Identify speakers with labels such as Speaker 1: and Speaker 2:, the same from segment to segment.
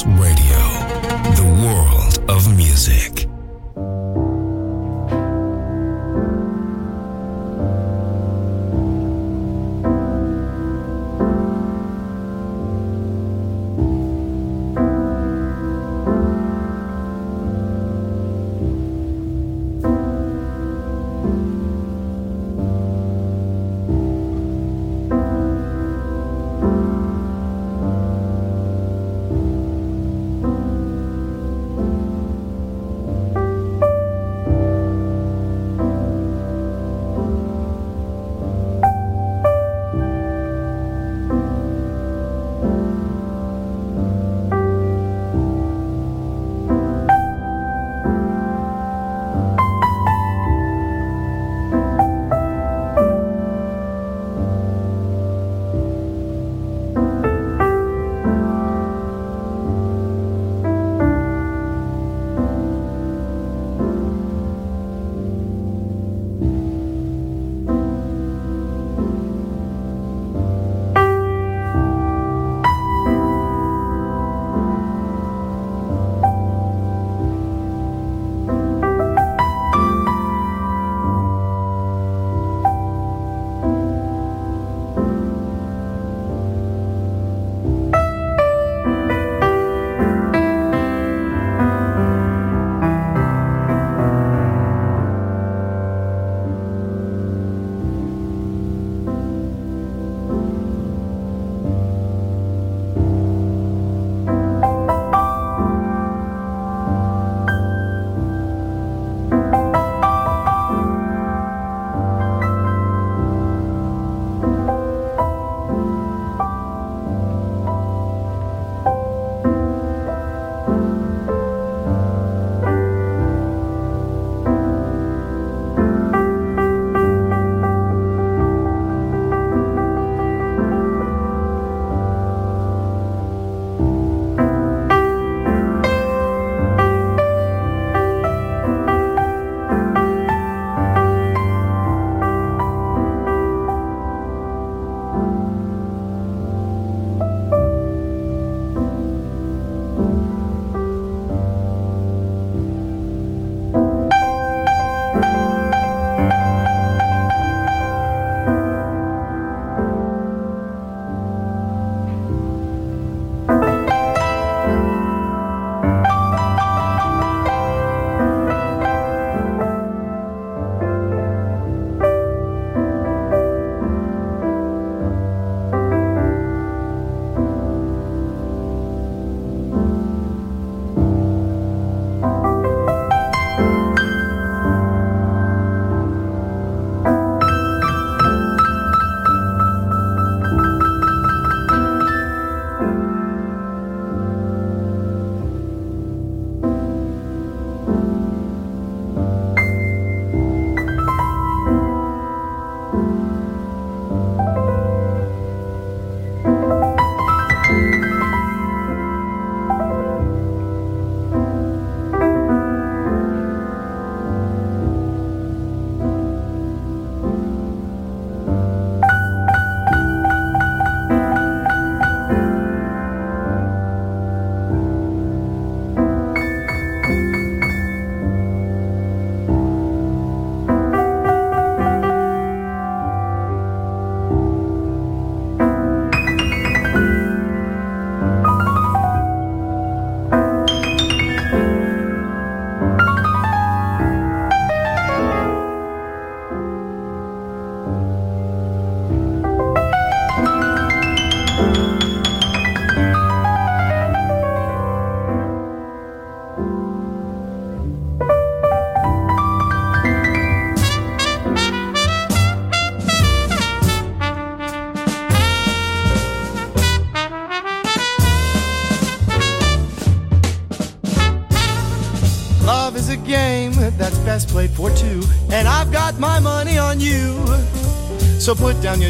Speaker 1: Sports Radio.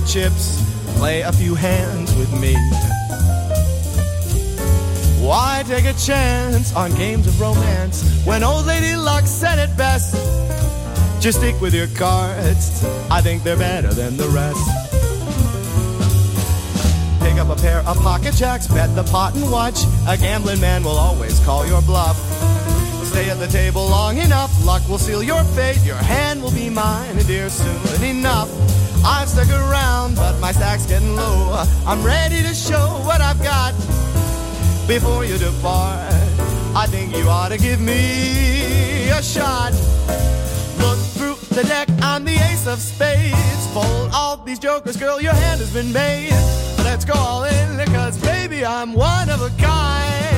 Speaker 1: Your chips, play a few hands with me. Why take a chance on games of romance when old lady luck said it best? Just stick with your cards, I think they're better than the rest. Pick up a pair of pocket jacks, bet the pot and watch. A gambling man will always call your bluff. Stay at the table long enough, luck will seal your fate. Your hand will be mine, dear, soon enough. I've stuck around, but my stack's getting low. I'm ready to show what I've got before you depart. I think you ought to give me a shot. Look through the deck, I'm the ace of spades. Fold all these jokers, girl, your hand has been made. Let's go all in, because baby, I'm one of a kind.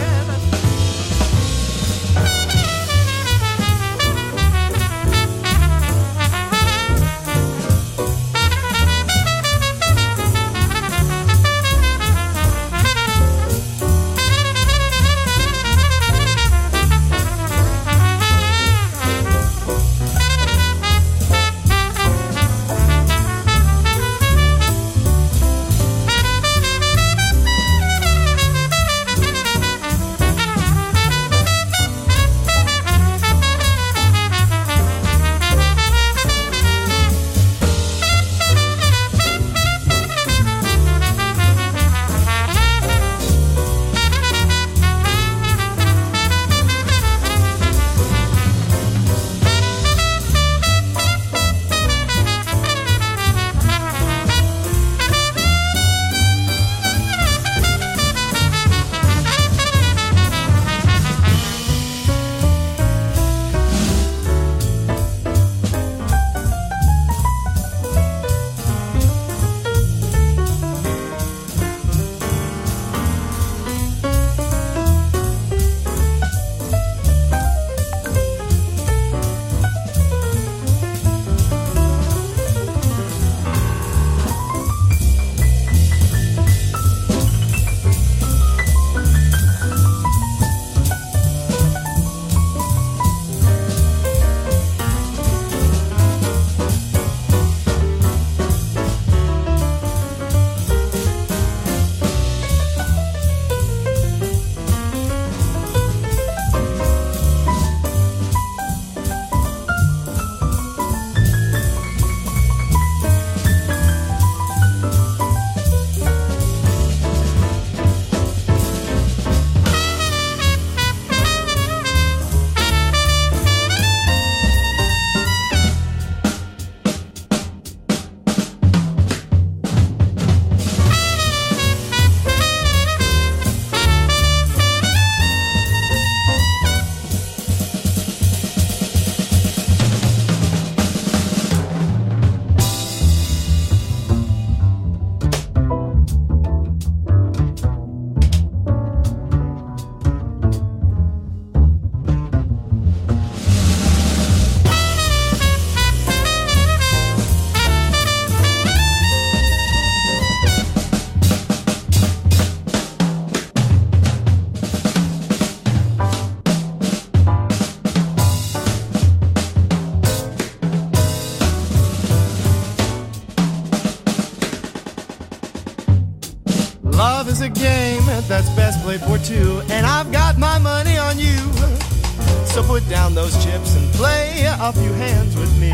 Speaker 1: Down those chips and play a few hands with me.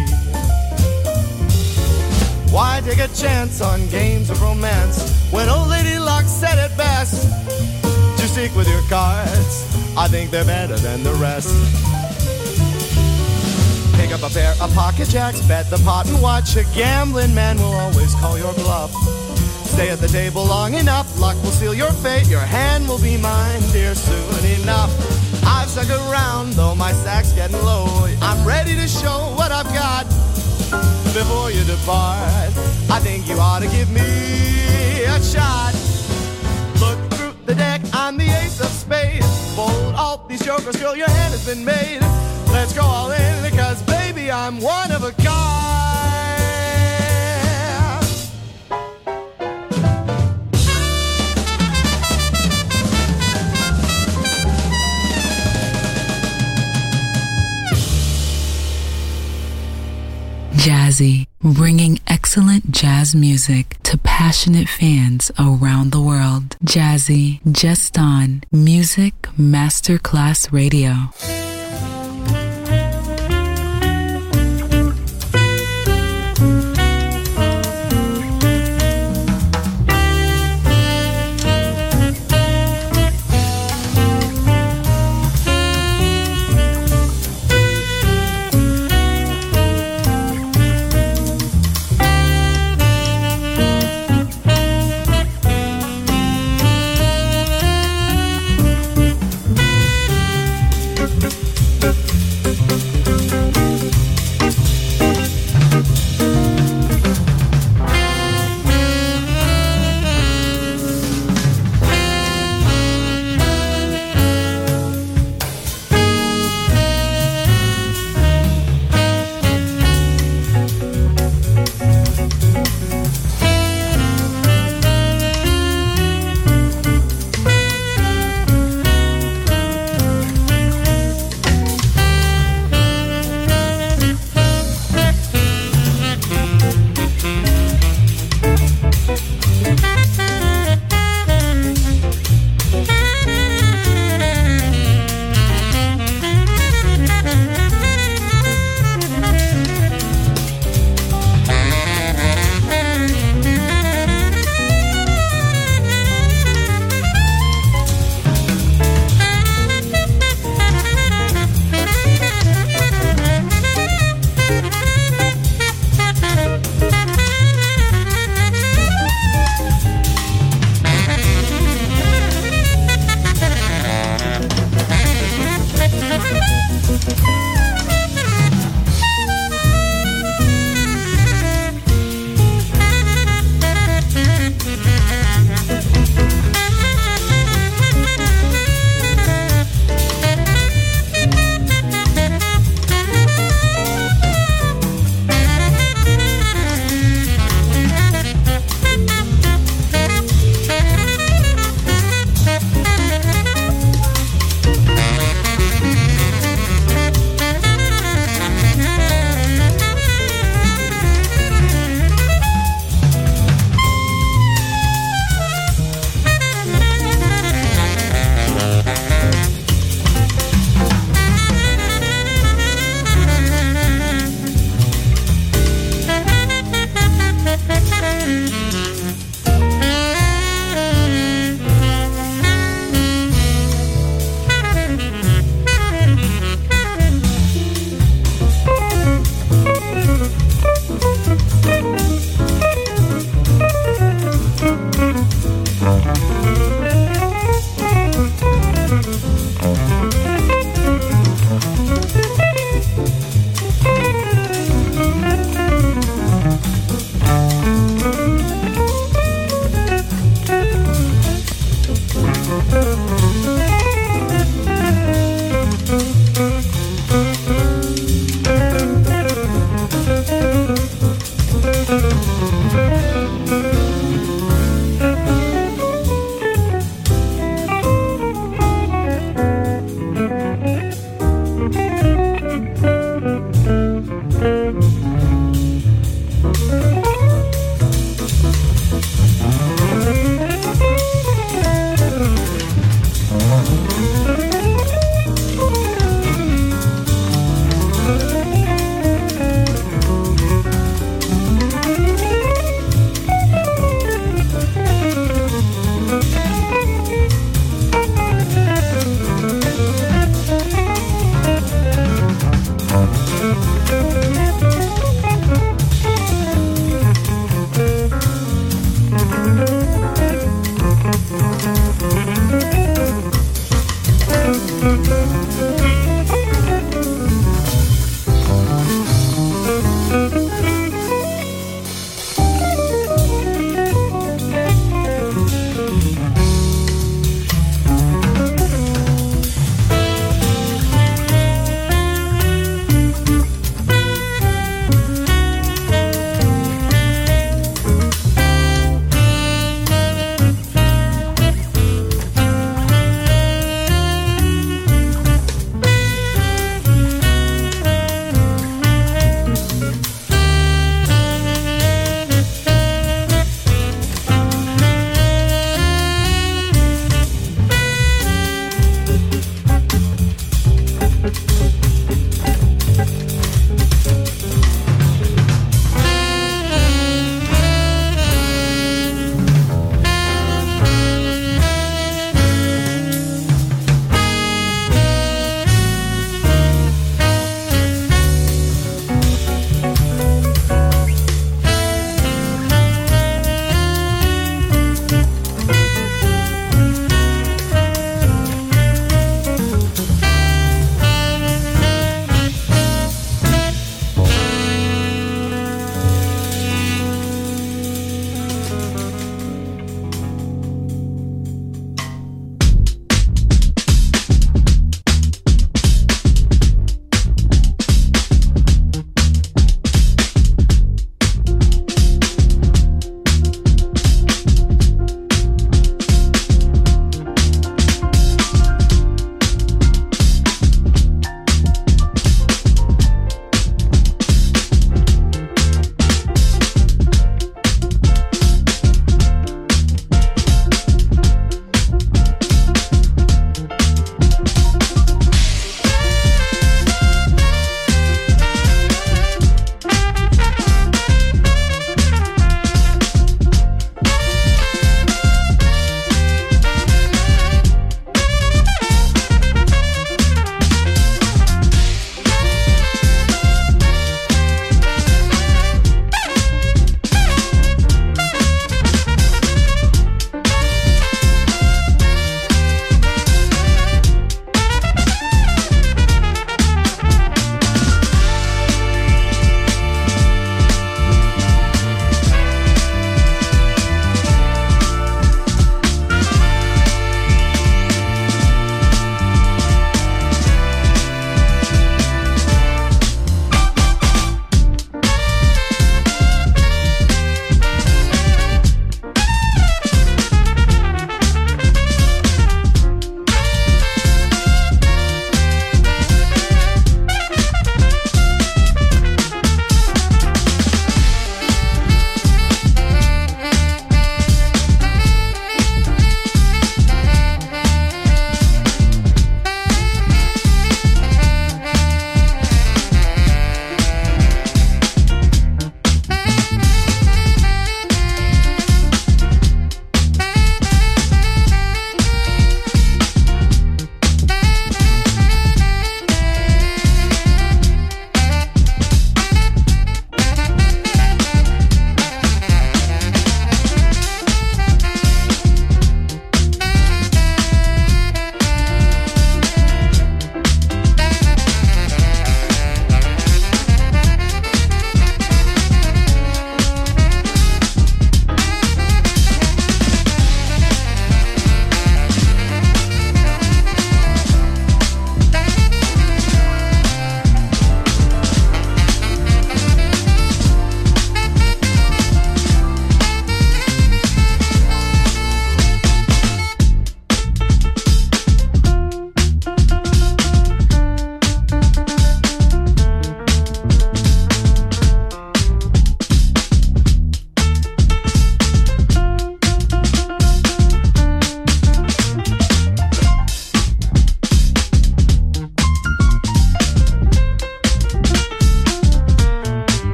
Speaker 1: Why take a chance on games of romance when old lady luck said it best? To stick with your cards, I think they're better than the rest. Pick up a pair of pocket jacks, bet the pot and watch. A gambling man will always call your bluff. Stay at the table long enough, luck will seal your fate. Your hand will be mine, dear, soon enough. I've stuck around, though my sack's getting low. I'm ready to show what I've got before you depart. I think you ought to give me a shot. Look through the deck, I'm the ace of spades. Fold all these jokers, girl, your hand has been made. Let's go all in, because baby, I'm one of a kind.
Speaker 2: Jazzy, bringing excellent jazz music to passionate fans around the world. Jazzy, just on Music Masterclass Radio.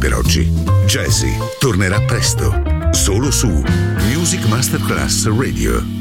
Speaker 3: Per oggi. Jazzy tornerà presto, solo su Music Masterclass Radio.